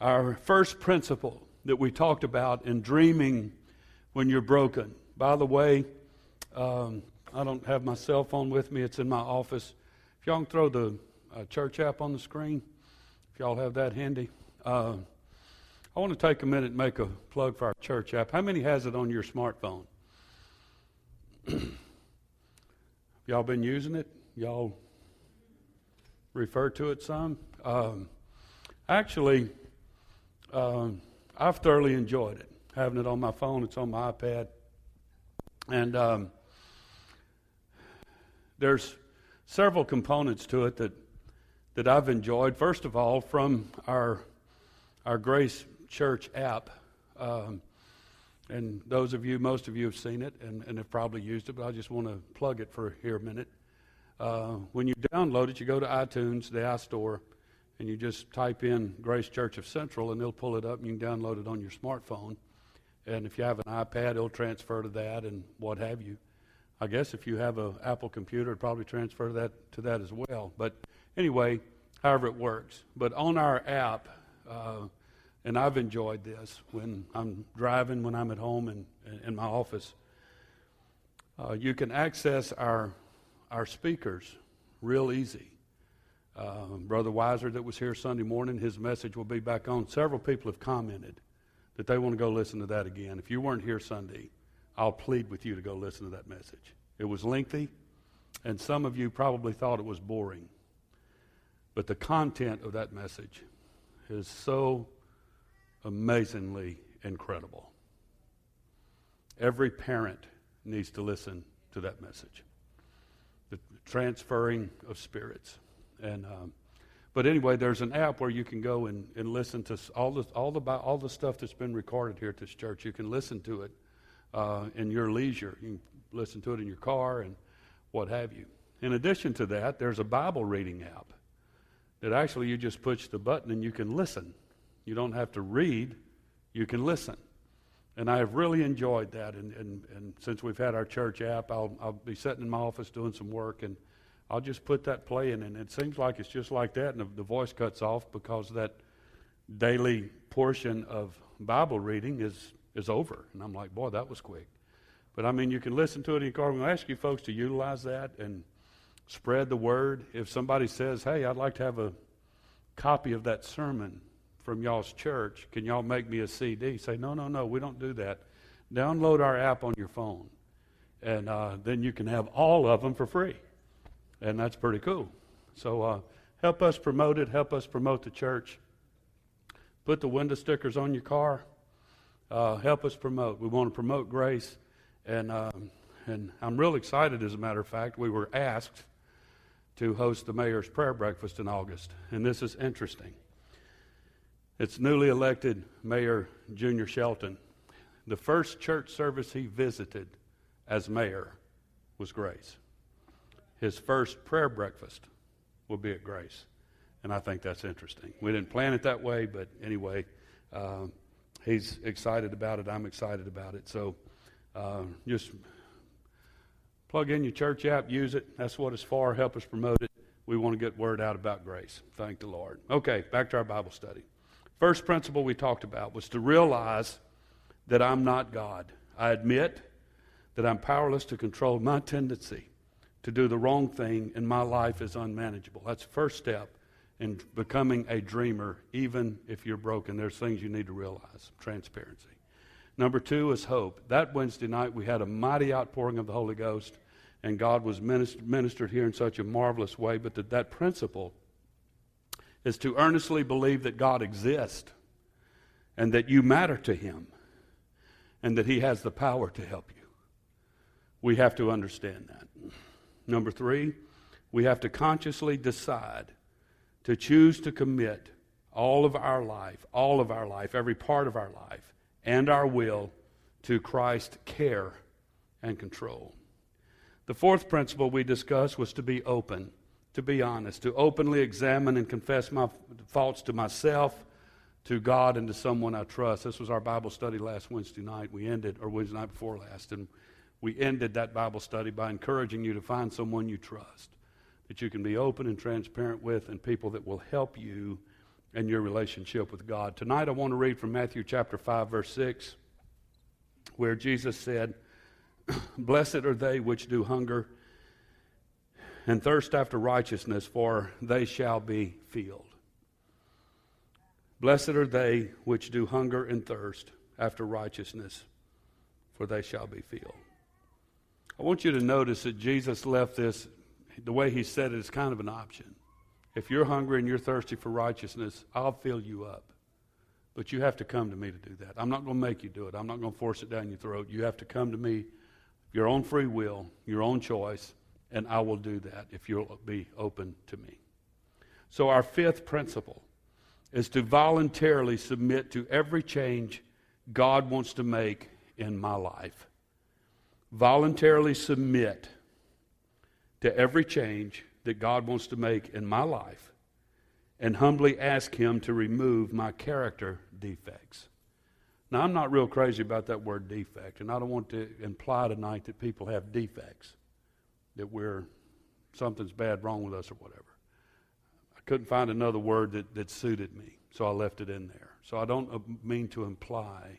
our first principle that we talked about in dreaming when you're broken. By the way, um, I don't have my cell phone with me, it's in my office. If y'all can throw the uh, church app on the screen, if y'all have that handy. Uh, I want to take a minute and make a plug for our church app. How many has it on your smartphone? y'all been using it? Y'all refer to it some? Um, actually, um, I've thoroughly enjoyed it. Having it on my phone, it's on my iPad. And um, there's several components to it that, that I've enjoyed. First of all, from our, our Grace Church app. Um, and those of you, most of you have seen it and, and have probably used it, but I just want to plug it for here a minute. Uh, when you download it, you go to iTunes, the iStore, and you just type in Grace Church of Central, and they'll pull it up, and you can download it on your smartphone. And if you have an iPad, it'll transfer to that and what have you. I guess if you have an Apple computer, it'd probably transfer that to that as well. But anyway, however it works. But on our app, uh, and I've enjoyed this when I'm driving, when I'm at home and in my office, uh, you can access our our speakers real easy. Uh, Brother Weiser, that was here Sunday morning, his message will be back on. Several people have commented that they want to go listen to that again. If you weren't here Sunday, I'll plead with you to go listen to that message. It was lengthy, and some of you probably thought it was boring. But the content of that message is so amazingly incredible. Every parent needs to listen to that message the transferring of spirits. And um, but anyway, there's an app where you can go and, and listen to all the all the all the stuff that's been recorded here at this church. You can listen to it uh, in your leisure. You can listen to it in your car and what have you. In addition to that, there's a Bible reading app that actually you just push the button and you can listen. You don't have to read, you can listen. And I have really enjoyed that. And, and, and since we've had our church app, I'll, I'll be sitting in my office doing some work, and I'll just put that playing. And it seems like it's just like that, and the, the voice cuts off because that daily portion of Bible reading is, is over. And I'm like, boy, that was quick. But I mean, you can listen to it in your car. I'm going to ask you folks to utilize that and spread the word. If somebody says, hey, I'd like to have a copy of that sermon, from y'all's church. Can y'all make me a CD? Say, no, no, no, we don't do that. Download our app on your phone, and uh, then you can have all of them for free. And that's pretty cool. So uh, help us promote it, help us promote the church. Put the window stickers on your car. Uh, help us promote. We want to promote grace. And, um, and I'm real excited, as a matter of fact. We were asked to host the mayor's prayer breakfast in August. And this is interesting. It's newly elected Mayor Junior Shelton. The first church service he visited as mayor was Grace. His first prayer breakfast will be at Grace. And I think that's interesting. We didn't plan it that way, but anyway, uh, he's excited about it. I'm excited about it. So uh, just plug in your church app, use it. That's what it's for. Help us promote it. We want to get word out about grace. Thank the Lord. Okay, back to our Bible study. First principle we talked about was to realize that I'm not God. I admit that I'm powerless to control my tendency to do the wrong thing, and my life is unmanageable. That's the first step in becoming a dreamer, even if you're broken. There's things you need to realize transparency. Number two is hope. That Wednesday night, we had a mighty outpouring of the Holy Ghost, and God was ministered here in such a marvelous way. But that, that principle is to earnestly believe that God exists and that you matter to Him and that He has the power to help you. We have to understand that. Number three, we have to consciously decide to choose to commit all of our life, all of our life, every part of our life, and our will to Christ's care and control. The fourth principle we discussed was to be open to be honest, to openly examine and confess my faults to myself, to God, and to someone I trust. This was our Bible study last Wednesday night. We ended, or Wednesday night before last, and we ended that Bible study by encouraging you to find someone you trust, that you can be open and transparent with, and people that will help you and your relationship with God. Tonight I want to read from Matthew chapter 5 verse 6 where Jesus said, "Blessed are they which do hunger and thirst after righteousness, for they shall be filled." Blessed are they which do hunger and thirst after righteousness, for they shall be filled. I want you to notice that Jesus left this, the way he said it is kind of an option. If you're hungry and you're thirsty for righteousness, I'll fill you up. But you have to come to me to do that. I'm not going to make you do it. I'm not going to force it down your throat. You have to come to me, your own free will, your own choice, and I will do that if you'll be open to me. So, our fifth principle is to voluntarily submit to every change God wants to make in my life. Voluntarily submit to every change that God wants to make in my life and humbly ask Him to remove my character defects. Now, I'm not real crazy about that word defect, and I don't want to imply tonight that people have defects, that we're something's bad wrong with us or whatever. I couldn't find another word that, that suited me, so I left it in there. So I don't uh, mean to imply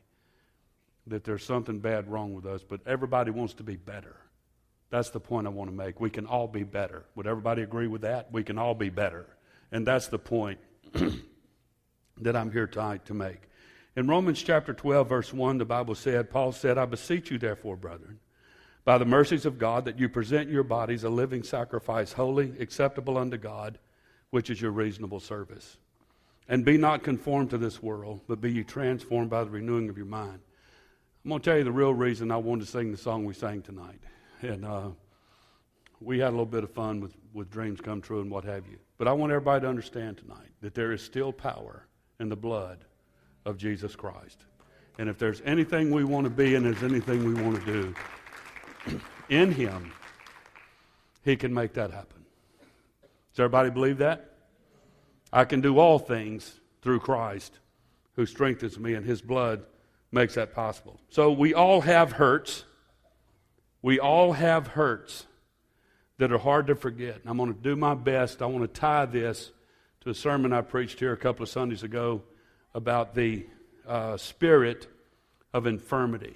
that there's something bad wrong with us, but everybody wants to be better. That's the point I want to make. We can all be better. Would everybody agree with that? We can all be better. And that's the point that I'm here tonight to make. In Romans chapter 12, verse 1, the Bible said, Paul said, I beseech you, therefore, brethren, by the mercies of God, that you present your bodies a living sacrifice, holy, acceptable unto God, which is your reasonable service. And be not conformed to this world, but be ye transformed by the renewing of your mind. I'm going to tell you the real reason I wanted to sing the song we sang tonight. And uh, we had a little bit of fun with, with dreams come true and what have you. But I want everybody to understand tonight that there is still power in the blood of Jesus Christ. And if there's anything we want to be and there's anything we want to do in Him, He can make that happen. Does everybody believe that? I can do all things through Christ who strengthens me, and His blood makes that possible. So we all have hurts. We all have hurts that are hard to forget. And I'm going to do my best. I want to tie this to a sermon I preached here a couple of Sundays ago about the uh, spirit of infirmity.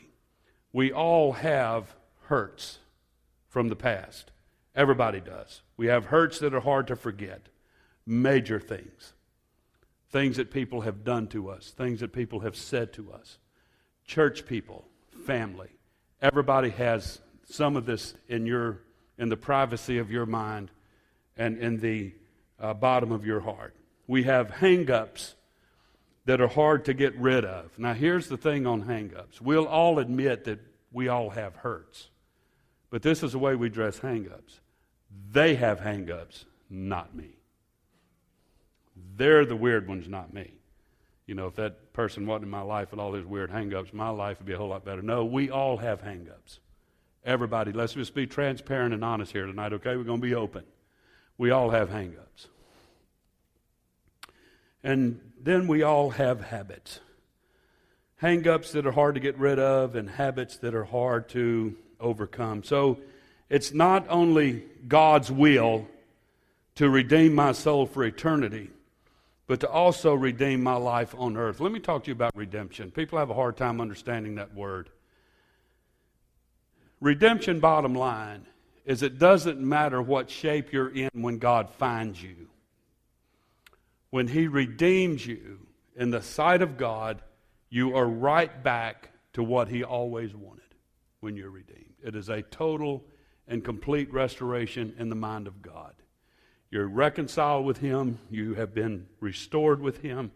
We all have hurts from the past. Everybody does. We have hurts that are hard to forget, major things, things that people have done to us, things that people have said to us. Church people, family, everybody has some of this in your in the privacy of your mind and in the uh, bottom of your heart. We have hang-ups that are hard to get rid of. Now here's the thing on hang-ups. We'll all admit that we all have hurts. But this is the way we dress hang-ups. They have hang-ups, not me. They're the weird ones, not me. You know, if that person wasn't in my life with all these weird hang-ups, my life would be a whole lot better. No, we all have hang-ups. Everybody, let's just be transparent and honest here tonight, okay? We're going to be open. We all have hangups. And then we all have habits. Hangups that are hard to get rid of and habits that are hard to overcome. So it's not only God's will to redeem my soul for eternity, but to also redeem my life on earth. Let me talk to you about redemption. People have a hard time understanding that word. Redemption, bottom line, is it doesn't matter what shape you're in when God finds you. When He redeems you in the sight of God, you are right back to what He always wanted when you're redeemed. It is a total and complete restoration in the mind of God. You're reconciled with Him, you have been restored with Him.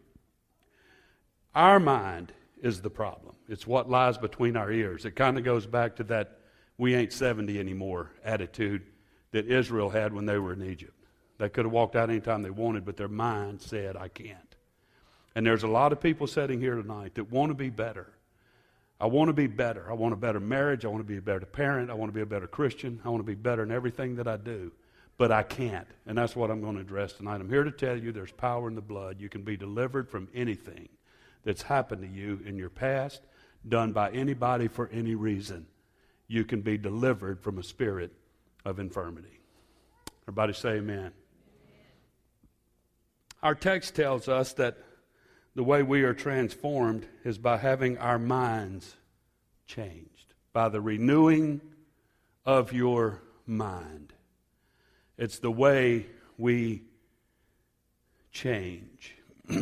Our mind is the problem, it's what lies between our ears. It kind of goes back to that we ain't 70 anymore attitude that Israel had when they were in Egypt. They could have walked out anytime they wanted, but their mind said, I can't. And there's a lot of people sitting here tonight that want to be better. I want to be better. I want a better marriage. I want to be a better parent. I want to be a better Christian. I want to be better in everything that I do. But I can't. And that's what I'm going to address tonight. I'm here to tell you there's power in the blood. You can be delivered from anything that's happened to you in your past, done by anybody for any reason you can be delivered from a spirit of infirmity. Everybody say amen. our text tells us that the way we are transformed is by having our minds changed, by the renewing of your mind. It's the way we change.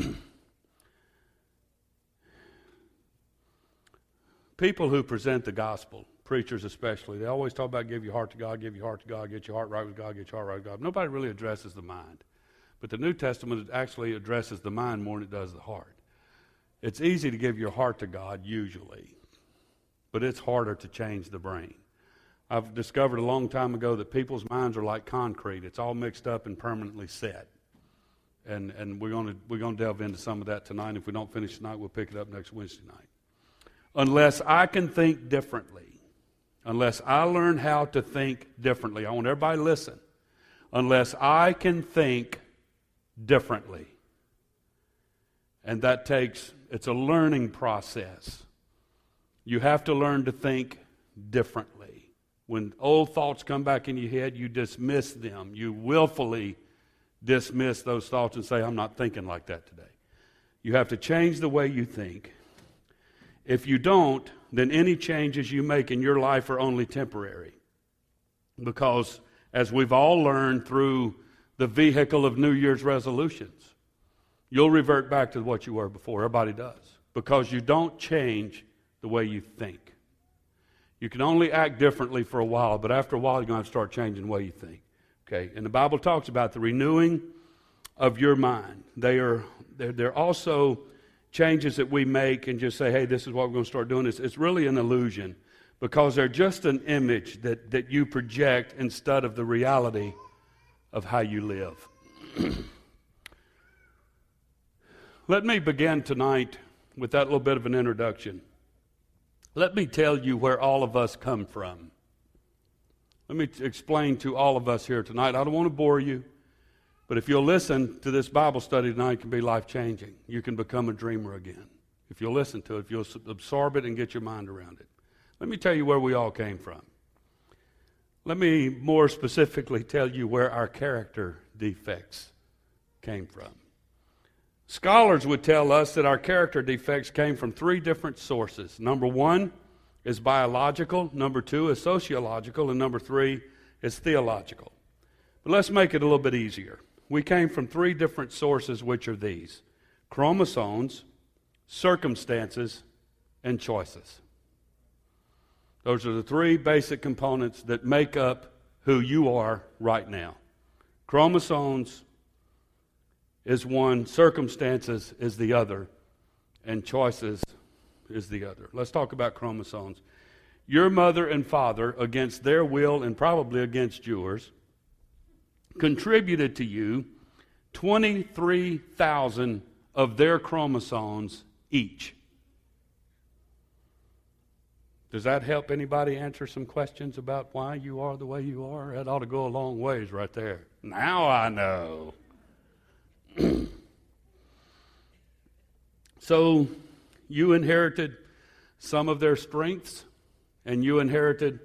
People who present the gospel, preachers especially, they always talk about give your heart to God, give your heart to God, get your heart right with God, get your heart right with God. Nobody really addresses the mind. But the New Testament actually addresses the mind more than it does the heart. It's easy to give your heart to God, usually, but it's harder to change the brain. I've discovered a long time ago that people's minds are like concrete. It's all mixed up and permanently set. And, and we're going we're gonna delve into some of that tonight. If we don't finish tonight, we'll pick it up next Wednesday night. Unless I can think differently, unless I learn how to think differently, I want everybody to listen. Unless I can think differently. And that takes, it's a learning process. You have to learn to think differently. When old thoughts come back in your head, you dismiss them. You willfully dismiss those thoughts and say, I'm not thinking like that today. You have to change the way you think. If you don't, then any changes you make in your life are only temporary. Because, as we've all learned through the vehicle of New Year's resolutions. You'll revert back to what you were before. Everybody does. Because you don't change the way you think. You can only act differently for a while, but after a while, you're going to, start changing the way you think. Okay? And the Bible talks about the renewing of your mind. They are, they're, they're also changes that we make and just say, hey, this is what we're going to start doing. It's, it's really an illusion because they're just an image that, that you project instead of the reality of how you live. Let me begin tonight with that little bit of an introduction. Let me tell you where all of us come from. Let me explain to all of us here tonight. I don't want to bore you, but if you'll listen to this Bible study tonight, it can be life changing. You can become a dreamer again. If you'll listen to it, if you'll absorb it and get your mind around it. Let me tell you where we all came from. Let me more specifically tell you where our character defects came from. Scholars would tell us that our character defects came from three different sources. Number one is biological, number two is sociological, and number three is theological. But let's make it a little bit easier. We came from three different sources, which are these chromosomes, circumstances, and choices. Those are the three basic components that make up who you are right now. Chromosomes is one, circumstances is the other, and choices is the other. Let's talk about chromosomes. Your mother and father, against their will and probably against yours, contributed to you 23,000 of their chromosomes each. Does that help anybody answer some questions about why you are the way you are? That ought to go a long ways right there. Now I know. so you inherited some of their strengths and you inherited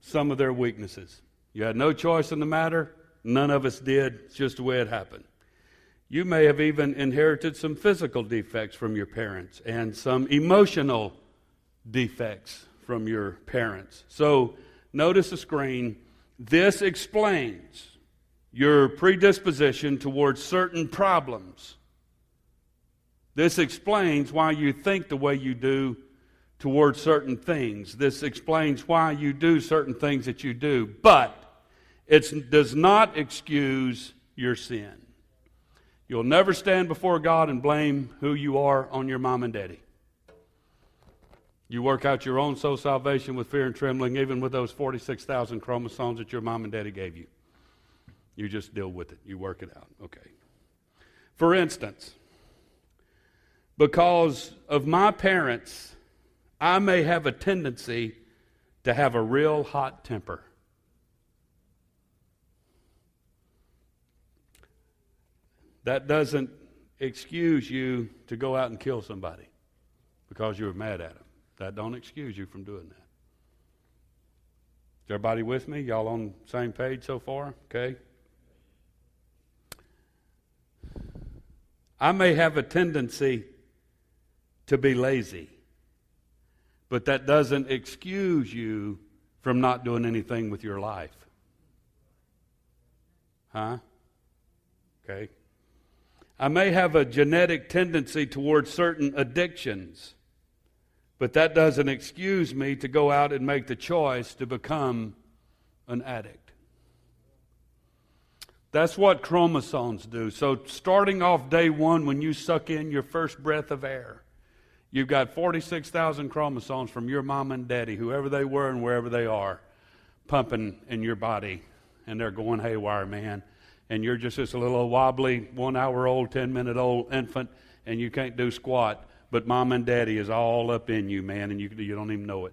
some of their weaknesses. You had no choice in the matter. None of us did. It's just the way it happened. You may have even inherited some physical defects from your parents and some emotional defects from your parents. So notice the screen. This explains your predisposition towards certain problems. This explains why you think the way you do towards certain things. This explains why you do certain things that you do. But it does not excuse your sin. You'll never stand before God and blame who you are on your mom and daddy. You work out your own soul salvation with fear and trembling, even with those 46,000 chromosomes that your mom and daddy gave you. You just deal with it. You work it out. Okay. For instance, because of my parents, I may have a tendency to have a real hot temper. That doesn't excuse you to go out and kill somebody because you were mad at them. That don't excuse you from doing that. Is everybody with me? Y'all on the same page so far? Okay. I may have a tendency to be lazy, but that doesn't excuse you from not doing anything with your life. Huh? Okay. I may have a genetic tendency towards certain addictions, but that doesn't excuse me to go out and make the choice to become an addict. That's what chromosomes do. So, starting off day one, when you suck in your first breath of air, you've got 46,000 chromosomes from your mom and daddy, whoever they were and wherever they are, pumping in your body, and they're going haywire, man. And you're just this little wobbly, one hour old, 10 minute old infant, and you can't do squat. But mom and daddy is all up in you, man, and you, you don't even know it.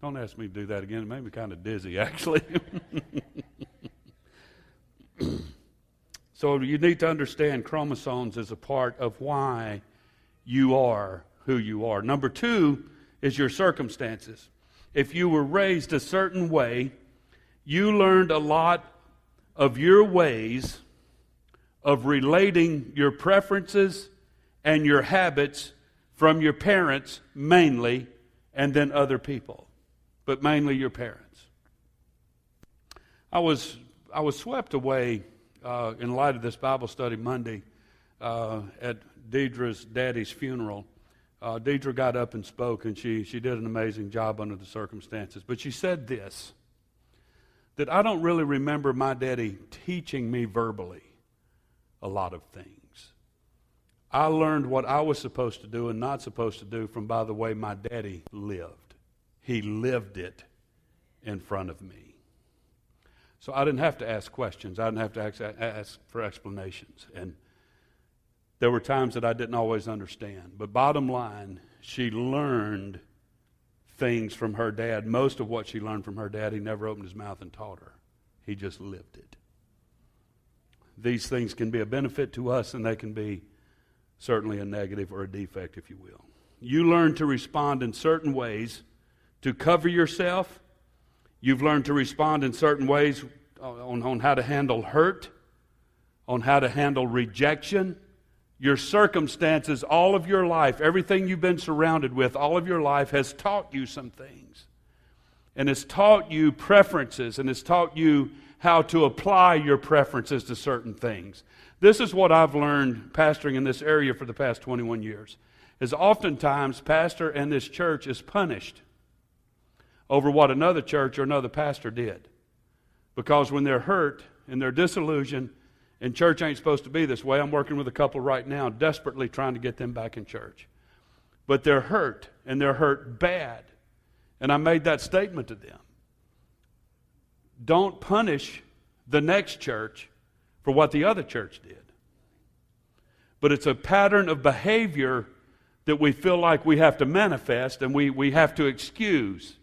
Don't ask me to do that again. It made me kind of dizzy, actually. so you need to understand chromosomes is a part of why you are who you are. Number two is your circumstances. If you were raised a certain way, you learned a lot of your ways of relating your preferences and your habits from your parents mainly, and then other people but mainly your parents. I was, I was swept away uh, in light of this Bible study Monday uh, at Deidre's daddy's funeral. Uh, Deidre got up and spoke, and she, she did an amazing job under the circumstances. But she said this that I don't really remember my daddy teaching me verbally a lot of things. I learned what I was supposed to do and not supposed to do from, by the way, my daddy lived. He lived it in front of me. So I didn't have to ask questions. I didn't have to ask, ask, for explanations. And there were times that I didn't always understand. But bottom line, she learned things from her dad. Most of what she learned from her dad, he never opened his mouth and taught her. He just lived it. These things can be a benefit to us, and they can be certainly a negative or a defect, if you will. You learn to respond in certain ways to cover yourself. You've learned to respond in certain ways on, on how to handle hurt, on how to handle rejection. Your circumstances, all of your life, everything you've been surrounded with, all of your life has taught you some things. And it's taught you preferences and it's taught you how to apply your preferences to certain things. This is what I've learned pastoring in this area for the past 21 years. Is oftentimes pastor and this church is punished over what another church or another pastor did. Because when they're hurt and they're disillusioned, and church ain't supposed to be this way, I'm working with a couple right now, desperately trying to get them back in church. But they're hurt, and they're hurt bad. And I made that statement to them. Don't punish the next church for what the other church did. But it's a pattern of behavior that we feel like we have to manifest and we, we have to excuse.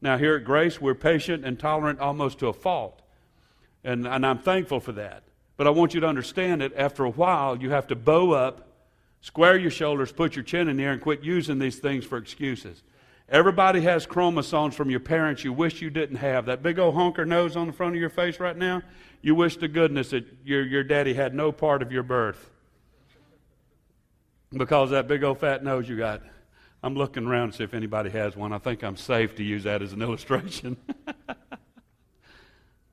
Now, here at Grace, we're patient and tolerant almost to a fault. And, and I'm thankful for that. But I want you to understand that after a while, you have to bow up, square your shoulders, put your chin in the air, and quit using these things for excuses. Everybody has chromosomes from your parents you wish you didn't have. That big old honker nose on the front of your face right now, you wish to goodness that your, your daddy had no part of your birth. Because that big old fat nose you got. I'm looking around to see if anybody has one. I think I'm safe to use that as an illustration.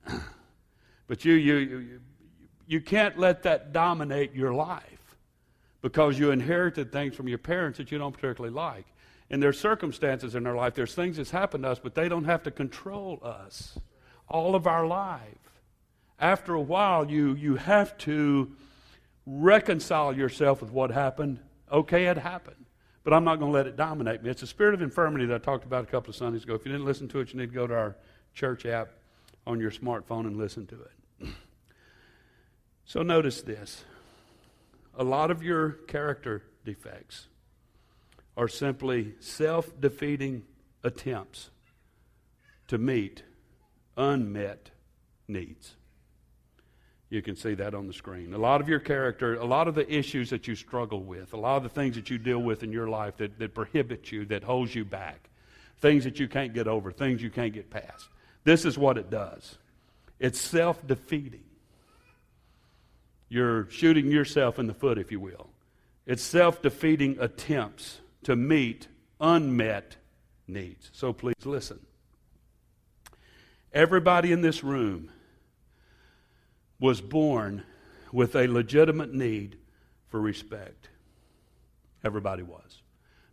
but you, you, you, you can't let that dominate your life because you inherited things from your parents that you don't particularly like. And there's circumstances in our life, there's things that's happened to us, but they don't have to control us all of our life. After a while, you, you have to reconcile yourself with what happened. Okay, it happened but I'm not going to let it dominate me. It's a spirit of infirmity that I talked about a couple of Sundays ago. If you didn't listen to it, you need to go to our church app on your smartphone and listen to it. so notice this a lot of your character defects are simply self defeating attempts to meet unmet needs. You can see that on the screen. A lot of your character, a lot of the issues that you struggle with, a lot of the things that you deal with in your life that, that prohibit you, that holds you back, things that you can't get over, things you can't get past. This is what it does it's self defeating. You're shooting yourself in the foot, if you will. It's self defeating attempts to meet unmet needs. So please listen. Everybody in this room was born with a legitimate need for respect. Everybody was.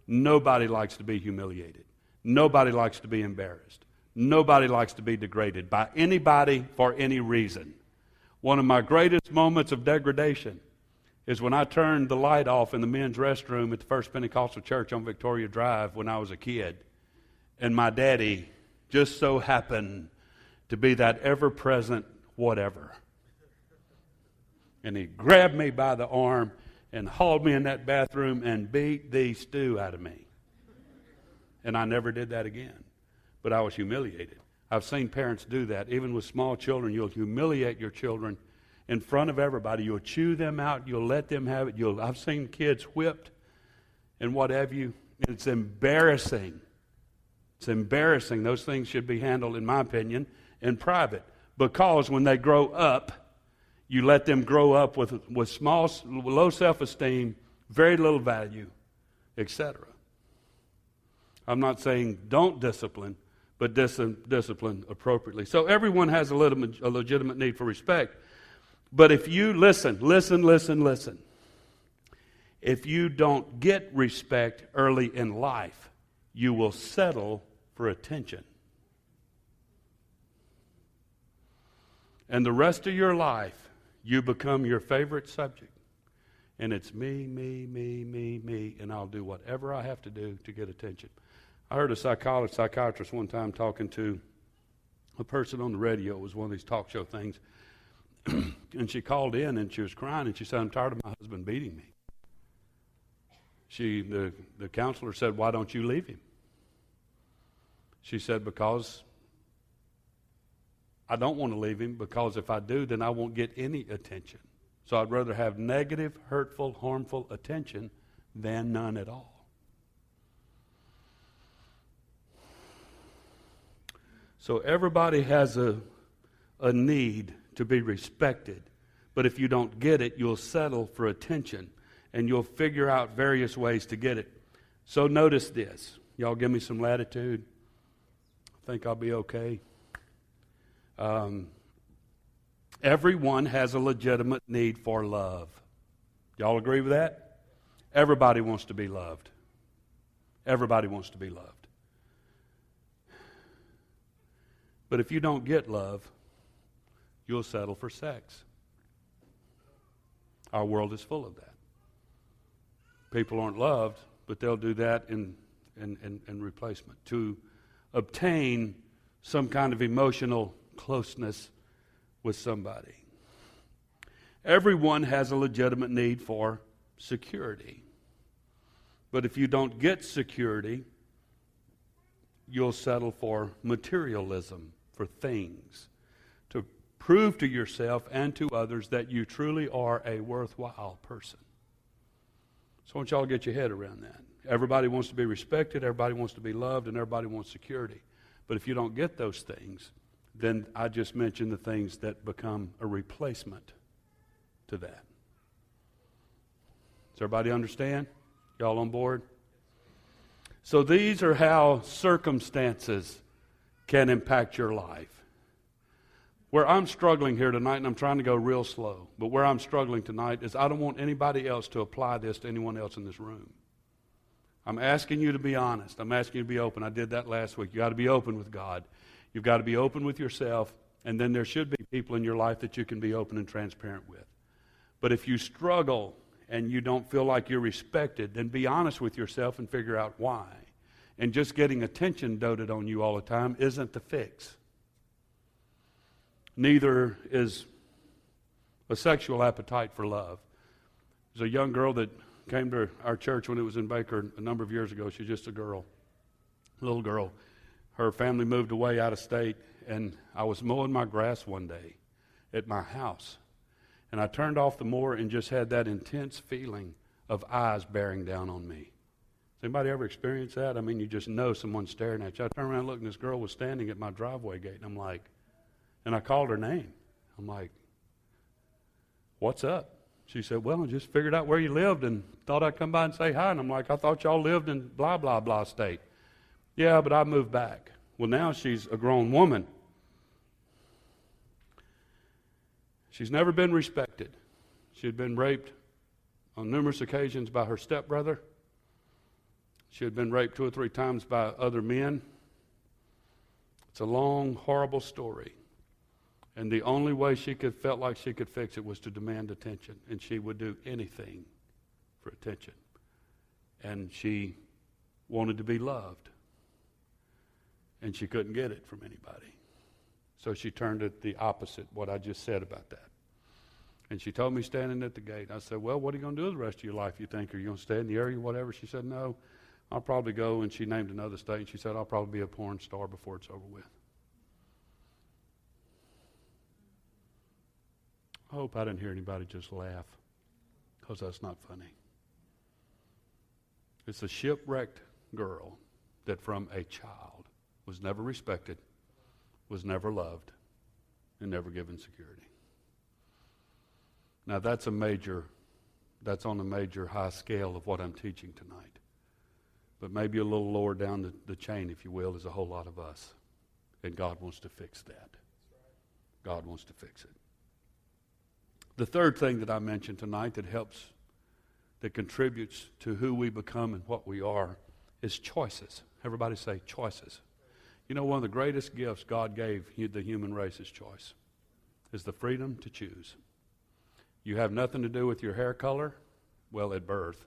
Nobody likes to be humiliated. Nobody likes to be embarrassed. Nobody likes to be degraded by anybody for any reason. One of my greatest moments of degradation is when I turned the light off in the men's restroom at the First Pentecostal Church on Victoria Drive when I was a kid. And my daddy just so happened to be that ever present whatever. And he grabbed me by the arm and hauled me in that bathroom and beat the stew out of me. And I never did that again. But I was humiliated. I've seen parents do that. Even with small children, you'll humiliate your children in front of everybody. You'll chew them out. You'll let them have it. You'll, I've seen kids whipped and what have you. It's embarrassing. It's embarrassing. Those things should be handled, in my opinion, in private. Because when they grow up, you let them grow up with, with small, low self esteem, very little value, etc. I'm not saying don't discipline, but dis- discipline appropriately. So everyone has a, a legitimate need for respect. But if you listen, listen, listen, listen, if you don't get respect early in life, you will settle for attention. And the rest of your life, you become your favorite subject. And it's me, me, me, me, me, and I'll do whatever I have to do to get attention. I heard a psychologist, psychiatrist one time talking to a person on the radio. It was one of these talk show things. and she called in and she was crying and she said, I'm tired of my husband beating me. She, the, the counselor said, Why don't you leave him? She said, Because I don't want to leave him because if I do, then I won't get any attention. So I'd rather have negative, hurtful, harmful attention than none at all. So everybody has a, a need to be respected. But if you don't get it, you'll settle for attention and you'll figure out various ways to get it. So notice this. Y'all give me some latitude. I think I'll be okay. Um, everyone has a legitimate need for love. Y'all agree with that? Everybody wants to be loved. Everybody wants to be loved. But if you don't get love, you'll settle for sex. Our world is full of that. People aren't loved, but they'll do that in, in, in, in replacement to obtain some kind of emotional closeness with somebody. Everyone has a legitimate need for security. But if you don't get security, you'll settle for materialism, for things, to prove to yourself and to others that you truly are a worthwhile person. So I want y'all to get your head around that. Everybody wants to be respected, everybody wants to be loved, and everybody wants security. But if you don't get those things, then I just mentioned the things that become a replacement to that. Does everybody understand? Y'all on board? So these are how circumstances can impact your life. Where I'm struggling here tonight, and I'm trying to go real slow, but where I'm struggling tonight is I don't want anybody else to apply this to anyone else in this room. I'm asking you to be honest. I'm asking you to be open. I did that last week. You got to be open with God. You've got to be open with yourself, and then there should be people in your life that you can be open and transparent with. But if you struggle and you don't feel like you're respected, then be honest with yourself and figure out why. And just getting attention doted on you all the time isn't the fix. Neither is a sexual appetite for love. There's a young girl that came to our church when it was in Baker a number of years ago. She's just a girl, a little girl her family moved away out of state, and I was mowing my grass one day at my house. And I turned off the mower and just had that intense feeling of eyes bearing down on me. Has anybody ever experienced that? I mean, you just know someone's staring at you. I turned around looked, and this girl was standing at my driveway gate, and I'm like, and I called her name. I'm like, What's up? She said, Well, I just figured out where you lived and thought I'd come by and say hi. And I'm like, I thought y'all lived in blah, blah, blah state. Yeah, but I moved back. Well, now she's a grown woman. She's never been respected. She had been raped on numerous occasions by her stepbrother. She had been raped two or three times by other men. It's a long, horrible story. And the only way she could felt like she could fix it was to demand attention, and she would do anything for attention. And she wanted to be loved, and she couldn't get it from anybody. So she turned it the opposite, what I just said about that. And she told me standing at the gate. I said, Well, what are you going to do the rest of your life, you think? Are you going to stay in the area, or whatever? She said, No, I'll probably go. And she named another state, and she said, I'll probably be a porn star before it's over with. I hope I didn't hear anybody just laugh because that's not funny. It's a shipwrecked girl that from a child was never respected, was never loved, and never given security. Now that's a major, that's on a major high scale of what I'm teaching tonight. But maybe a little lower down the, the chain, if you will, is a whole lot of us. And God wants to fix that. God wants to fix it. The third thing that I mentioned tonight that helps, that contributes to who we become and what we are is choices. Everybody say choices. You know, one of the greatest gifts God gave the human race is choice, is the freedom to choose. You have nothing to do with your hair color? Well, at birth.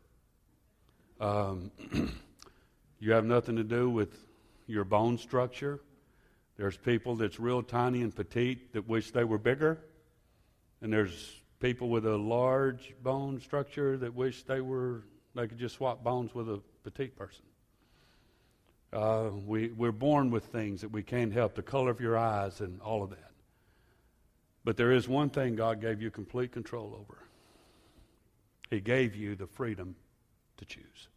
Um, you have nothing to do with your bone structure. There's people that's real tiny and petite that wish they were bigger. And there's people with a large bone structure that wish they were they could just swap bones with a petite person. Uh, we, we're born with things that we can't help, the color of your eyes and all of that. But there is one thing God gave you complete control over. He gave you the freedom to choose.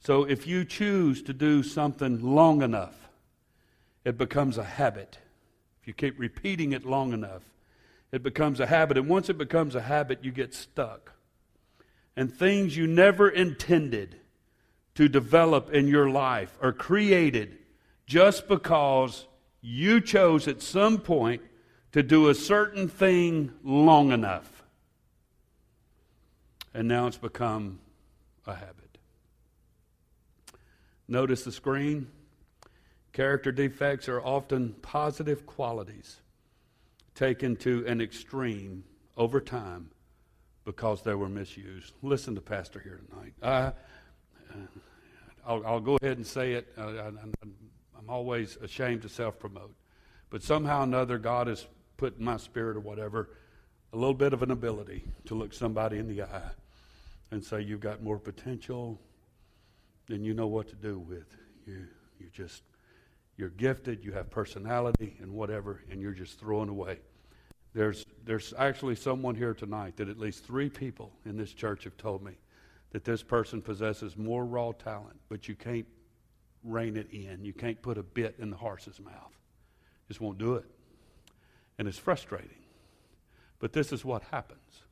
So if you choose to do something long enough, it becomes a habit. If you keep repeating it long enough, it becomes a habit. And once it becomes a habit, you get stuck. And things you never intended to develop in your life are created just because you chose at some point to do a certain thing long enough. And now it's become a habit. Notice the screen. Character defects are often positive qualities taken to an extreme over time because they were misused. Listen to Pastor here tonight. I, uh, I'll, I'll, go ahead and say it. Uh, I, am always ashamed to self promote. But somehow or another, God has put in my spirit or whatever a little bit of an ability to look somebody in the eye and say, You've got more potential than you know what to do with. You, you just, you're gifted, you have personality and whatever, and you're just throwing away. There's, there's actually someone here tonight that at least three people in this church have told me that this person possesses more raw talent, but you can't rein it in. You can't put a bit in the horse's mouth. Just won't do it. And it's frustrating. But this is what happens.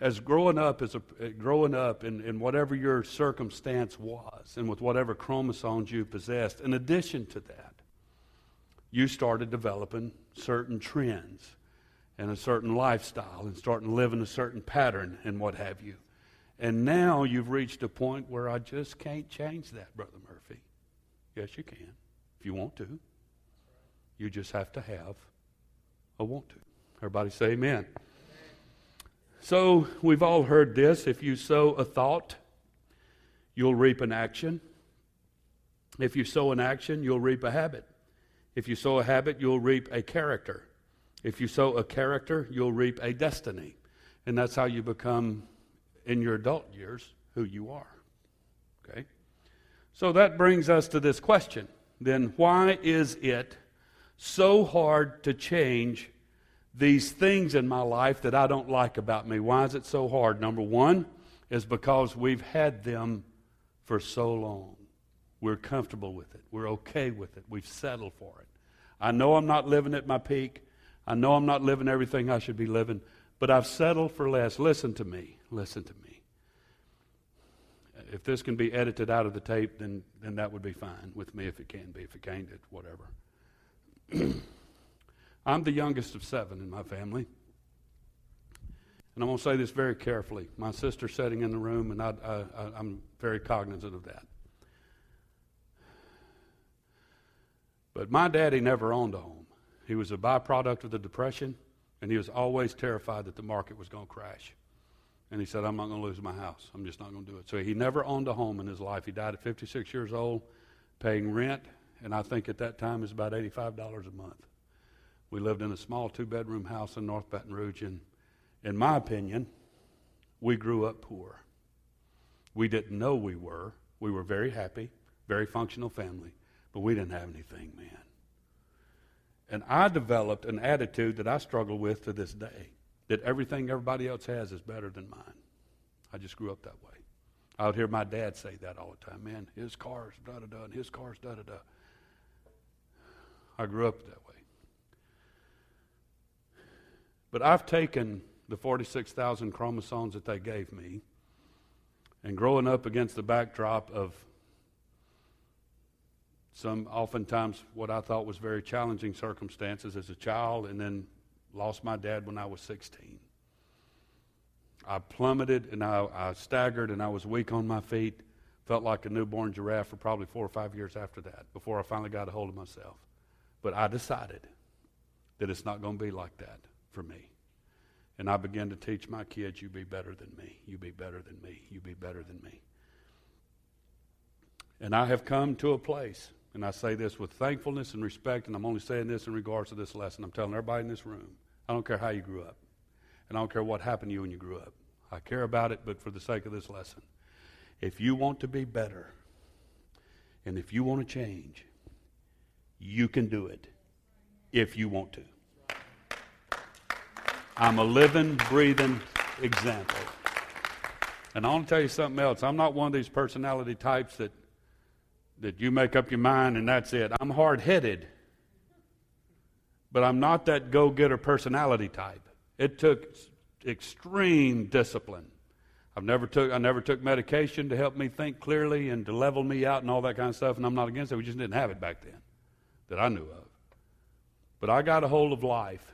As growing up, as a, growing up in, in whatever your circumstance was, and with whatever chromosomes you possessed, in addition to that, you started developing certain trends and a certain lifestyle and starting living a certain pattern and what have you. And now you've reached a point where I just can't change that, Brother Murphy. Yes, you can, if you want to. You just have to have a want to. Everybody say amen. So we've all heard this. If you sow a thought, you'll reap an action. If you sow an action, you'll reap a habit. If you sow a habit, you'll reap a character. If you sow a character, you'll reap a destiny. And that's how you become, in your adult years, who you are. Okay? So that brings us to this question. Then, why is it so hard to change these things in my life that I don't like about me? Why is it so hard? Number one is because we've had them for so long. We're comfortable with it. We're okay with it. We've settled for it. I know I'm not living at my peak. I know I'm not living everything I should be living, but I've settled for less. Listen to me. Listen to me. If this can be edited out of the tape, then, then that would be fine with me if it can be. If it can't, it, whatever. I'm the youngest of seven in my family. And I'm going to say this very carefully. My sister's sitting in the room, and I, I, I'm very cognizant of that. But my daddy never owned a home. He was a byproduct of the Depression, and he was always terrified that the market was going to crash. And he said, I'm not going to lose my house. I'm just not going to do it. So he never owned a home in his life. He died at 56 years old, paying rent, and I think at that time it was about $85 a month. We lived in a small two bedroom house in North Baton Rouge, and in my opinion, we grew up poor. We didn't know we were. We were very happy, very functional family, but we didn't have anything, man. And I developed an attitude that I struggle with to this day that everything everybody else has is better than mine. I just grew up that way. I would hear my dad say that all the time. Man, his car's da da da, and his car's da da da. I grew up that way. But I've taken the 46,000 chromosomes that they gave me and growing up against the backdrop of some oftentimes what I thought was very challenging circumstances as a child, and then lost my dad when I was 16. I plummeted and I, I, staggered and I was weak on my feet. Felt like a newborn giraffe for probably four or five years after that before I finally got a hold of myself. But I decided that it's not going to be like that for me. And I began to teach my kids, you be better than me. You be better than me. You be better than me. And I have come to a place, and I say this with thankfulness and respect, and I'm only saying this in regards to this lesson. I'm telling everybody in this room, I don't care how you grew up, and I don't care what happened to you when you grew up. I care about it, but for the sake of this lesson, if you want to be better, and if you want to change, you can do it if you want to. I'm a living, breathing example. And I want to tell you something else. I'm not one of these personality types that that you make up your mind and that's it. I'm hard headed, but I'm not that go getter personality type. It took extreme discipline. I've never took I never took medication to help me think clearly and to level me out and all that kind of stuff, and I'm not against it. We just didn't have it back then that I knew of. But I got a hold of life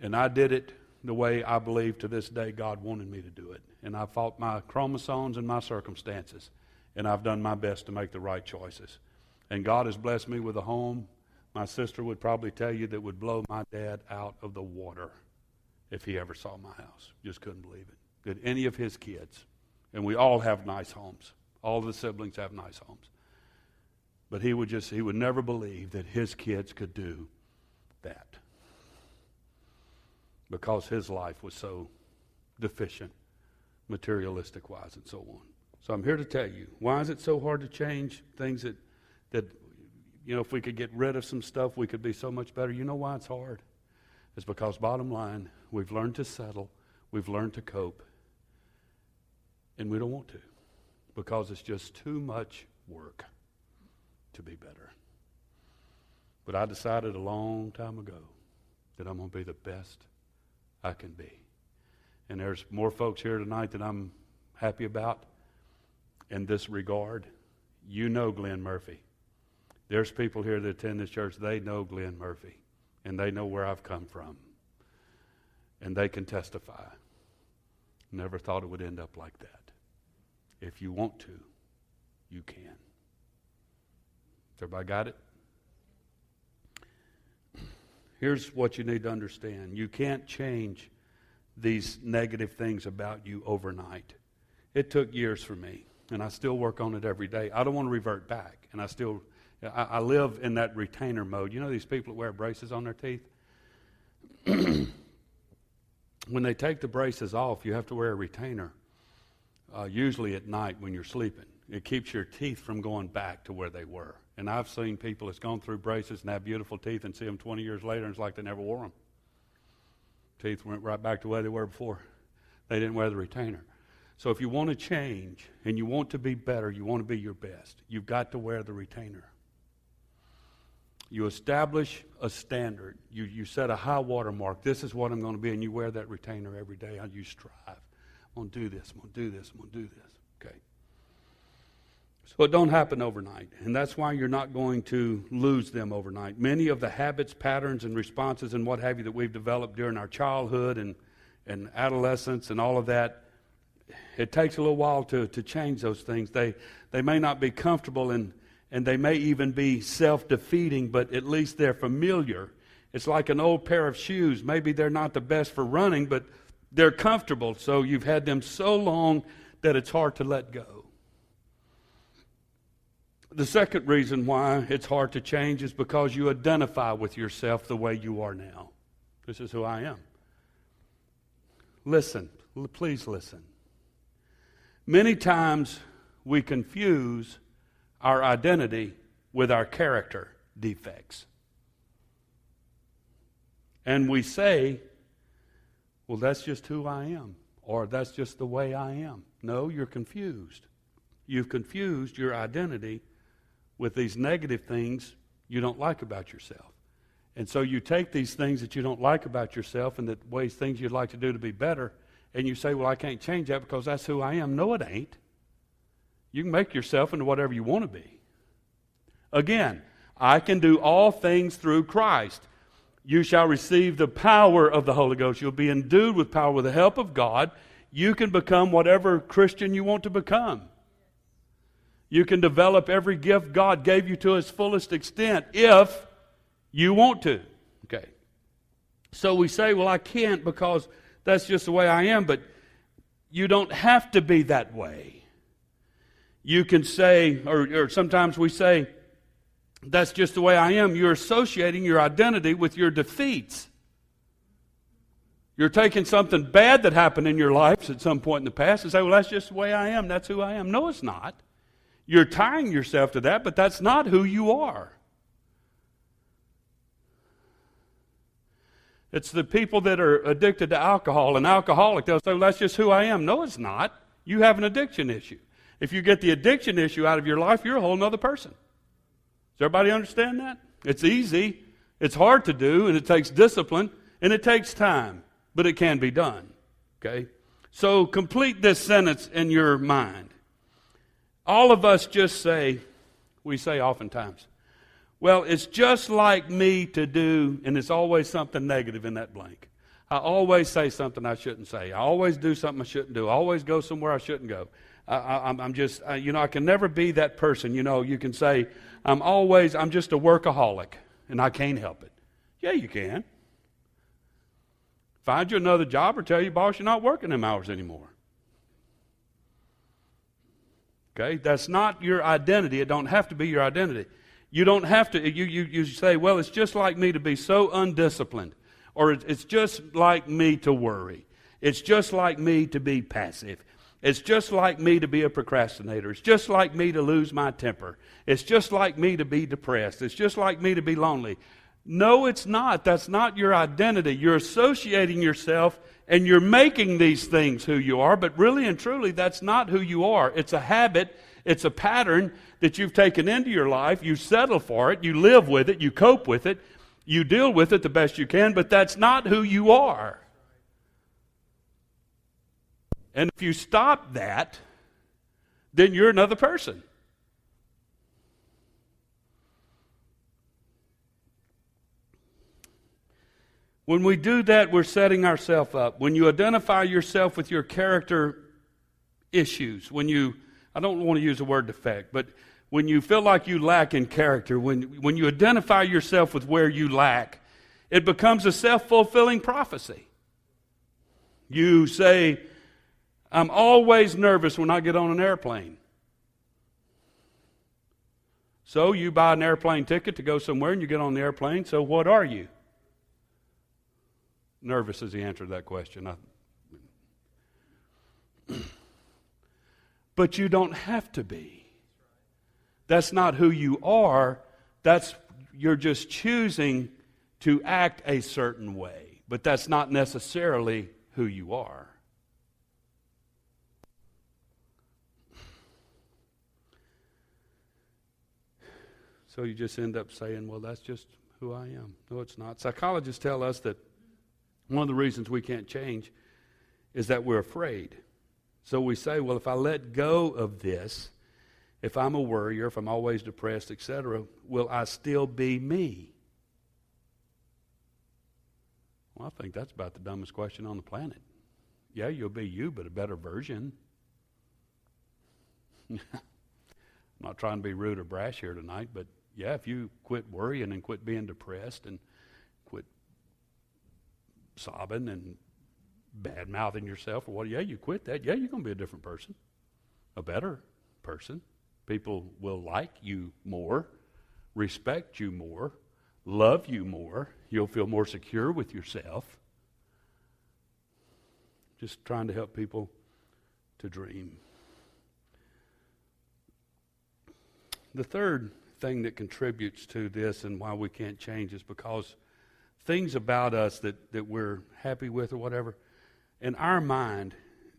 and I did it the way I believe to this day God wanted me to do it. And I fought my chromosomes and my circumstances. And I've done my best to make the right choices. And God has blessed me with a home. My sister would probably tell you that would blow my dad out of the water if he ever saw my house. Just couldn't believe it. Did any of his kids. And we all have nice homes. All the siblings have nice homes. But he would just, he would never believe that his kids could do that because his life was so deficient, materialistic wise, and so on. So I'm here to tell you why is it so hard to change things that, that, you know, if we could get rid of some stuff, we could be so much better. You know why it's hard? It's because, bottom line, we've learned to settle, we've learned to cope, and we don't want to because it's just too much work to be better. But I decided a long time ago that I'm going to be the best I can be. And there's more folks here tonight that I'm happy about in this regard. You know Glenn Murphy. There's people here that attend this church, they know Glenn Murphy, and they know where I've come from. And they can testify. Never thought it would end up like that. If you want to, you can. Everybody got it? Here's what you need to understand you can't change these negative things about you overnight. It took years for me, and I still work on it every day. I don't want to revert back, and I still I, I live in that retainer mode. You know these people that wear braces on their teeth? when they take the braces off, you have to wear a retainer, uh, usually at night when you're sleeping. It keeps your teeth from going back to where they were. And I've seen people that's gone through braces and have beautiful teeth and see them 20 years later and it's like they never wore them. Teeth went right back to where they were before. They didn't wear the retainer. So if you want to change and you want to be better, you want to be your best, you've got to wear the retainer. You establish a standard. You, you set a high water mark. This is what I'm going to be, and you wear that retainer every day. And you strive. I'm going to do this. I'm going to do this. I'm going to do this. Okay. So it don't happen overnight, and that's why you're not going to lose them overnight. Many of the habits, patterns, and responses and what have you that we've developed during our childhood and, and adolescence and all of that, it takes a little while to, to change those things. They, they may not be comfortable and, and they may even be self defeating, but at least they're familiar. It's like an old pair of shoes. Maybe they're not the best for running, but they're comfortable. So you've had them so long that it's hard to let go. The second reason why it's hard to change is because you identify with yourself the way you are now. This is who I am. Listen, please listen. Many times we confuse our identity with our character defects. And we say, well, that's just who I am, or that's just the way I am. No, you're confused. You've confused your identity with these negative things you don't like about yourself. And so you take these things that you don't like about yourself and the ways things you'd like to do to be better, and you say, Well, I can't change that because that's who I am. No, it ain't. You can make yourself into whatever you want to be. Again, I can do all things through Christ. You shall receive the power of the Holy Ghost. You'll be endued with power with the help of God. You can become whatever Christian you want to become. You can develop every gift God gave you to its fullest extent if you want to. Okay. So we say, well, I can't because that's just the way I am, but you don't have to be that way. You can say, or, or sometimes we say, that's just the way I am. You're associating your identity with your defeats. You're taking something bad that happened in your life at some point in the past and say, well, that's just the way I am. That's who I am. No, it's not. You're tying yourself to that, but that's not who you are. It's the people that are addicted to alcohol and alcoholic. They'll say, well, that's just who I am. No, it's not. You have an addiction issue. If you get the addiction issue out of your life, you're a whole other person. Does everybody understand that? It's easy, it's hard to do, and it takes discipline, and it takes time, but it can be done. Okay? So complete this sentence in your mind. All of us just say, we say oftentimes, well, it's just like me to do, and it's always something negative in that blank. I always say something I shouldn't say. I always do something I shouldn't do. I always go somewhere I shouldn't go. I, am just, I, you know, I can never be that person. You know, you can say, I'm always, I'm just a workaholic, and I can't help it. Yeah, you can. Find you another job or tell your boss you're not working them hours anymore. Okay? That's not your identity. It don't have to be your identity. You don't have to, you, you, you say, well, it's just like me to be so undisciplined, or it's just like me to worry. It's just like me to be passive. It's just like me to be a procrastinator. It's just like me to lose my temper. It's just like me to be depressed. It's just like me to be lonely. No, it's not. That's not your identity. You're associating yourself and you're making these things who you are, but really and truly, that's not who you are. It's a habit, it's a pattern that you've taken into your life. You settle for it, you live with it, you cope with it, you deal with it the best you can, but that's not who you are. And if you stop that, then you're another person. When we do that, we're setting ourselves up. When you identify yourself with your character issues, when you, I don't want to use the word defect, but when you feel like you lack in character, when, when you identify yourself with where you lack, it becomes a self fulfilling prophecy. You say, I'm always nervous when I get on an airplane. So you buy an airplane ticket to go somewhere and you get on the airplane. So what are you? nervous is the answer to that question. I, but you don't have to be. That's not who you are. That's you're just choosing to act a certain way, but that's not necessarily who you are. So you just end up saying, well, that's just who I am. No, it's not. Psychologists tell us that one of the reasons we can't change is that we're afraid. So we say, well, if I let go of this, if I'm a worrier, if I'm always depressed, etc., will I still be me? Well, I think that's about the dumbest question on the planet. Yeah, you'll be you, but a better version. I'm not trying to be rude or brash here tonight, but yeah, if you quit worrying and quit being depressed and quit sobbing and bad mouthing yourself or what, yeah, you quit that. Yeah, you're going to be a different person, a better person. People will like you more, respect you more, love you more. You'll feel more secure with yourself. Just trying to help people to dream. The third thing that contributes to this and why we can't change is because things about us that, that we're happy with or whatever, in our mind,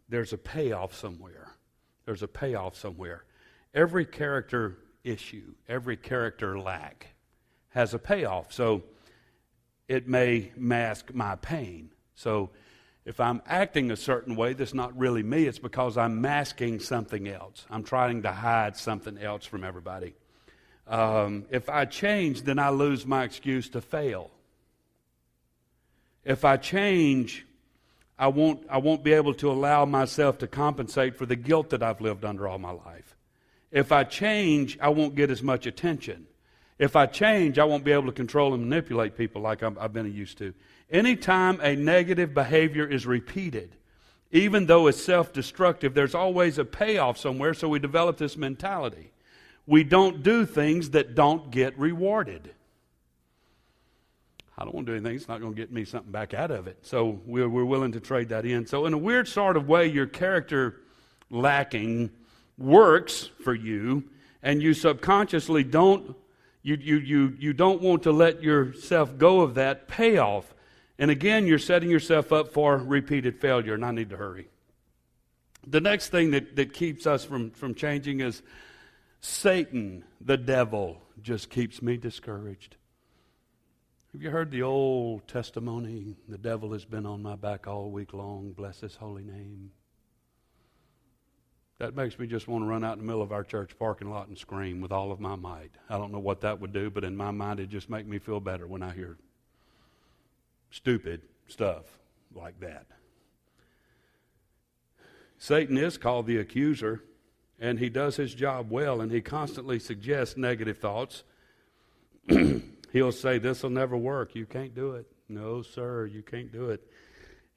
there's a payoff somewhere. There's a payoff somewhere. Every character issue, every character lack has a payoff. So it may mask my pain. So if I'm acting a certain way that's not really me, it's because I'm masking something else. I'm trying to hide something else from everybody. Um, if I change, then I lose my excuse to fail. If I change, I won't, I won't be able to allow myself to compensate for the guilt that I've lived under all my life. If I change, I won't get as much attention. If I change, I won't be able to control and manipulate people like i have been used to. Anytime a negative behavior is repeated, even though it's self destructive, there's always a payoff somewhere, so we develop this mentality. We don't do things that don't get rewarded. I don't want to do anything. It's not going to get me something back out of it. So we're, we're willing to trade that in. So, in a weird sort of way, your character lacking works for you, and you subconsciously don't. You, you, you, you don't want to let yourself go of that payoff. And again, you're setting yourself up for repeated failure, and I need to hurry. The next thing that, that keeps us from, from changing is Satan, the devil, just keeps me discouraged. Have you heard the old testimony? The devil has been on my back all week long. Bless his holy name. That makes me just want to run out in the middle of our church parking lot and scream with all of my might. I don't know what that would do, but in my mind, it just makes me feel better when I hear stupid stuff like that. Satan is called the accuser, and he does his job well, and he constantly suggests negative thoughts. He'll say, This will never work. You can't do it. No, sir, you can't do it.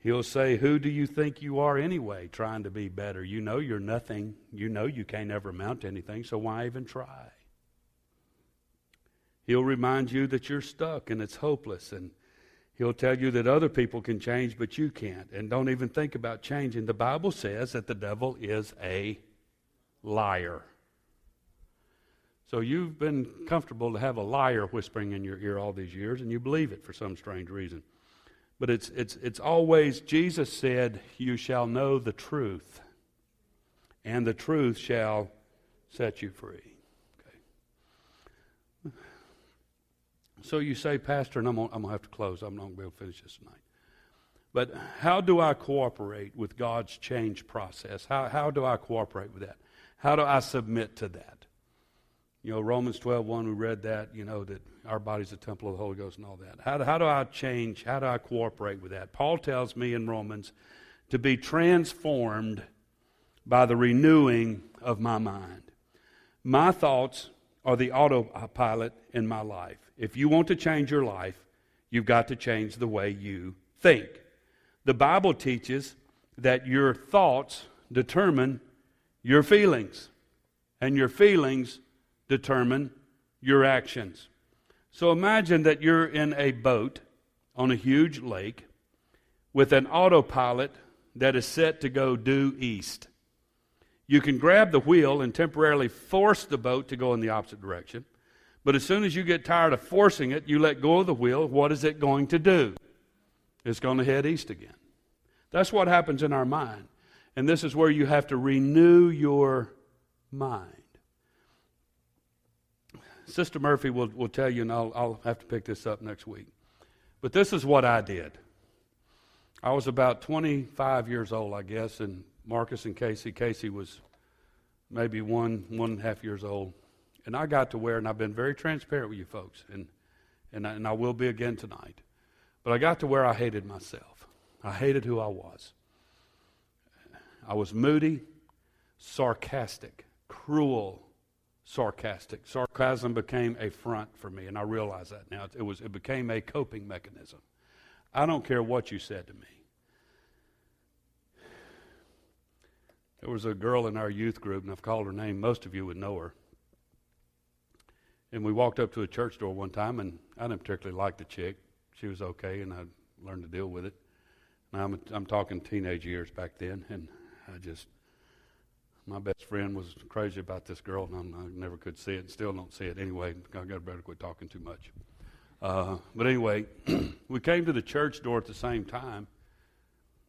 He'll say, Who do you think you are anyway, trying to be better? You know you're nothing. You know you can't ever amount to anything, so why even try? He'll remind you that you're stuck and it's hopeless, and he'll tell you that other people can change, but you can't. And don't even think about changing. The Bible says that the devil is a liar. So you've been comfortable to have a liar whispering in your ear all these years, and you believe it for some strange reason. But it's, it's, it's always, Jesus said, You shall know the truth, and the truth shall set you free. Okay. So you say, Pastor, and I'm going to have to close. I'm not going to be able to finish this tonight. But how do I cooperate with God's change process? How, how do I cooperate with that? How do I submit to that? You know, Romans 12, 1, we read that, you know, that our body's a temple of the Holy Ghost and all that. How how do I change? How do I cooperate with that? Paul tells me in Romans to be transformed by the renewing of my mind. My thoughts are the autopilot in my life. If you want to change your life, you've got to change the way you think. The Bible teaches that your thoughts determine your feelings, and your feelings determine your actions. So imagine that you're in a boat on a huge lake with an autopilot that is set to go due east. You can grab the wheel and temporarily force the boat to go in the opposite direction. But as soon as you get tired of forcing it, you let go of the wheel. What is it going to do? It's going to head east again. That's what happens in our mind. And this is where you have to renew your mind. Sister Murphy will, will tell you, and I'll, I'll have to pick this up next week. But this is what I did. I was about 25 years old, I guess, and Marcus and Casey, Casey was maybe one, one and a half years old. And I got to where, and I've been very transparent with you folks, and, and, I, and I will be again tonight. But I got to where I hated myself. I hated who I was. I was moody, sarcastic, cruel, sarcastic. Sarcasm became a front for me, and I realize that now. It, was, it became a coping mechanism. I don't care what you said to me. There was a girl in our youth group, and I've called her name. Most of you would know her. And we walked up to a church door one time, and I didn't particularly like the chick. She was okay, and I learned to deal with it. Now I'm, I'm talking teenage years back then, and I just, my best friend was crazy about this girl, and I never could see it, and still don't see it. Anyway, I got better quit talking too much. Uh, but anyway, we came to the church door at the same time,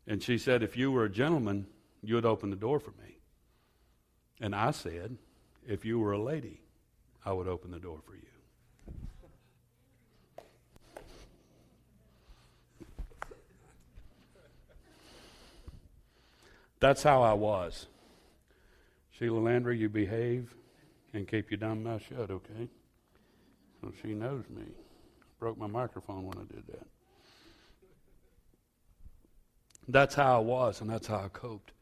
and she said, If you were a gentleman, you would open the door for me. And I said, If you were a lady, I would open the door for you. That's how I was. Sheila Landry, you behave and keep your dumb mouth shut, okay? So she knows me. Broke my microphone when I did that. That's how I was, and that's how I coped.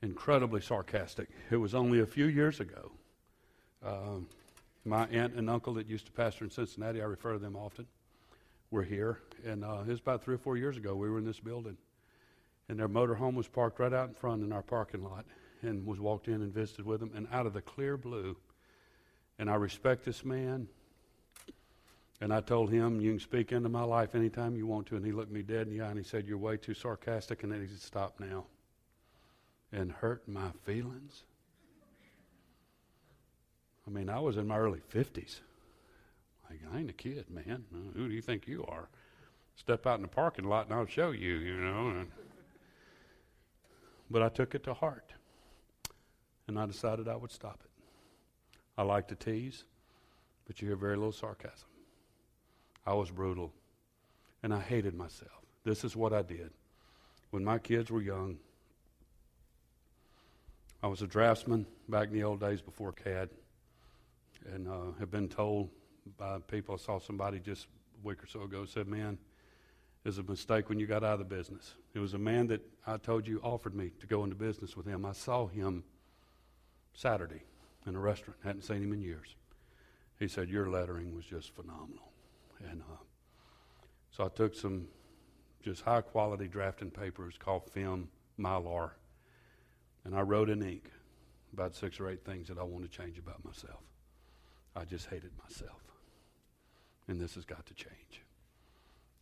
Incredibly sarcastic. It was only a few years ago. Um, my aunt and uncle that used to pastor in Cincinnati, I refer to them often, were here. And uh, it was about three or four years ago. We were in this building. And their motorhome was parked right out in front in our parking lot and was walked in and visited with him. And out of the clear blue, and I respect this man. And I told him, You can speak into my life anytime you want to. And he looked me dead in the eye and he said, You're way too sarcastic. And then he said, Stop now. And hurt my feelings. I mean, I was in my early 50s. Like, I ain't a kid, man. Uh, who do you think you are? Step out in the parking lot and I'll show you, you know. But I took it to heart. And I decided I would stop it. I like to tease, but you hear very little sarcasm. I was brutal. And I hated myself. This is what I did. When my kids were young, I was a draftsman back in the old days before CAD and uh, have been told by people. I saw somebody just a week or so ago said, "Man, it was a mistake when you got out of the business." It was a man that I told you offered me to go into business with him. I saw him Saturday in a restaurant. Hadn't seen him in years. He said, "Your lettering was just phenomenal," and uh, so I took some just high quality drafting papers called film mylar, and I wrote in ink about six or eight things that I want to change about myself. I just hated myself. And this has got to change.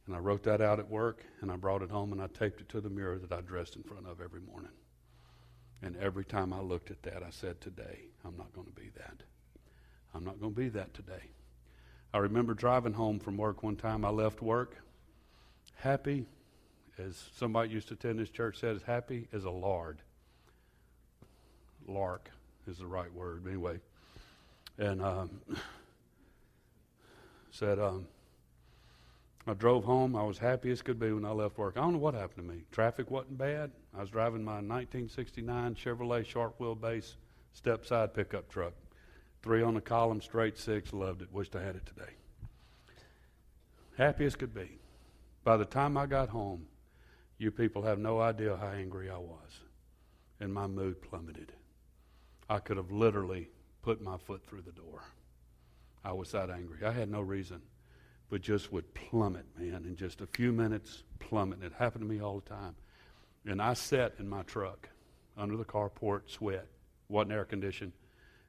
And I wrote that out at work, and I brought it home, and I taped it to the mirror that I dressed in front of every morning. And every time I looked at that, I said, Today, I'm not going to be that. I'm not going to be that today. I remember driving home from work one time. I left work happy, as somebody used to attend this church said, as happy as a lard. Lark is the right word. Anyway, and um, said, um, I drove home. I was happy as could be when I left work. I don't know what happened to me. Traffic wasn't bad. I was driving my 1969 Chevrolet sharp wheelbase step side pickup truck. Three on the column, straight six. Loved it. Wished I had it today. Happy as could be. By the time I got home, you people have no idea how angry I was. And my mood plummeted. I could have literally put my foot through the door. I was that angry. I had no reason, but just would plummet, man, in just a few minutes, plummet. It happened to me all the time. And I sat in my truck under the carport, sweat. Wasn't air conditioned,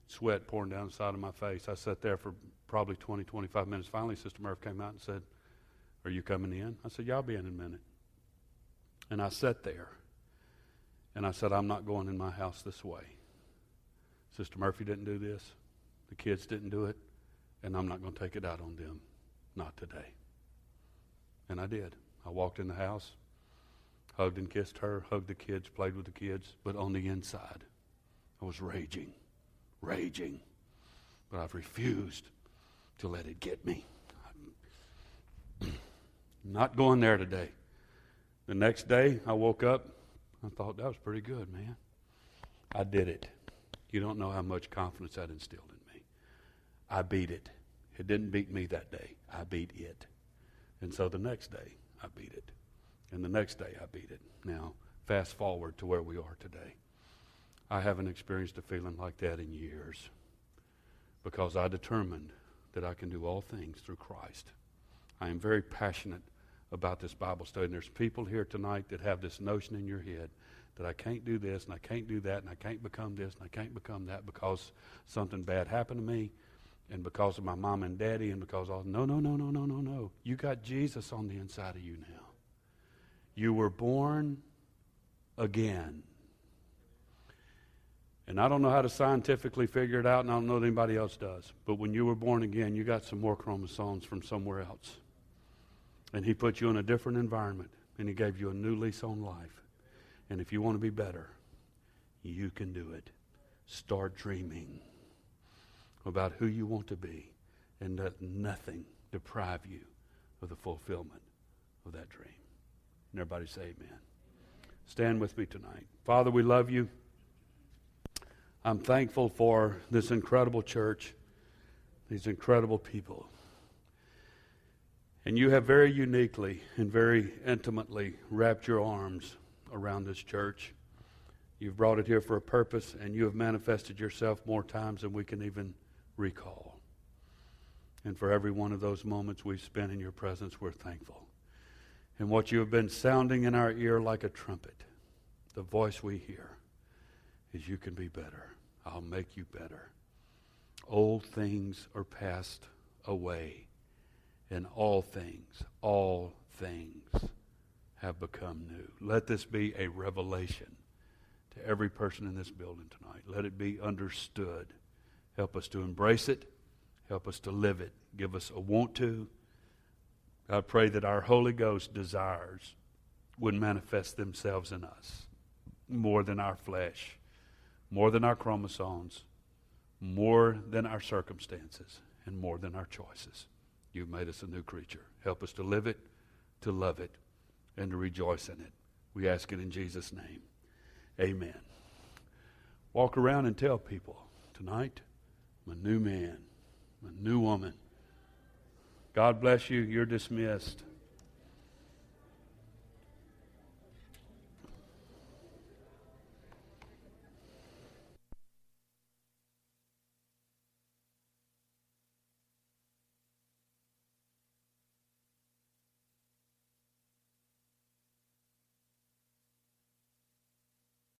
sweat pouring down the side of my face. I sat there for probably 20, 25 minutes. Finally, Sister Murph came out and said, Are you coming in? I said, Yeah, I'll be in in a minute. And I sat there. And I said, I'm not going in my house this way. Sister Murphy didn't do this. The kids didn't do it. And I'm not going to take it out on them. Not today. And I did. I walked in the house, hugged and kissed her, hugged the kids, played with the kids. But on the inside, I was raging, raging. But I've refused to let it get me. Not going there today. The next day, I woke up. I thought that was pretty good, man. I did it. You don't know how much confidence that instilled in me. I beat it. It didn't beat me that day. I beat it. And so the next day, I beat it. And the next day, I beat it. Now, fast forward to where we are today. I haven't experienced a feeling like that in years because I determined that I can do all things through Christ. I am very passionate about this Bible study. And there's people here tonight that have this notion in your head that I can't do this and I can't do that and I can't become this and I can't become that because something bad happened to me and because of my mom and daddy and because all no no no no no no no you got Jesus on the inside of you now you were born again and I don't know how to scientifically figure it out, and I don't know that anybody else does. But when you were born again, you got some more chromosomes from somewhere else. And He put you in a different environment, and He gave you a new lease on life. And if you want to be better, you can do it. Start dreaming about who you want to be, and let nothing deprive you of the fulfillment of that dream. And everybody say amen. Stand with me tonight. Father, we love you. I'm thankful for this incredible church, these incredible people. And you have very uniquely and very intimately wrapped your arms around this church. You've brought it here for a purpose, and you have manifested yourself more times than we can even recall. And for every one of those moments we've spent in your presence, we're thankful. And what you have been sounding in our ear like a trumpet, the voice we hear, is you can be better. I'll make you better. Old things are passed away, and all things, all things have become new. Let this be a revelation to every person in this building tonight. Let it be understood. Help us to embrace it. Help us to live it. Give us a want to. I pray that our Holy Ghost desires would manifest themselves in us more than our flesh more than our chromosomes, more than our circumstances, and more than our choices. You've made us a new creature. Help us to live it, to love it, and to rejoice in it. We ask it in Jesus' name. Amen. Walk around and tell people tonight, I'm a new man, I'm a new woman. God bless you. You're dismissed.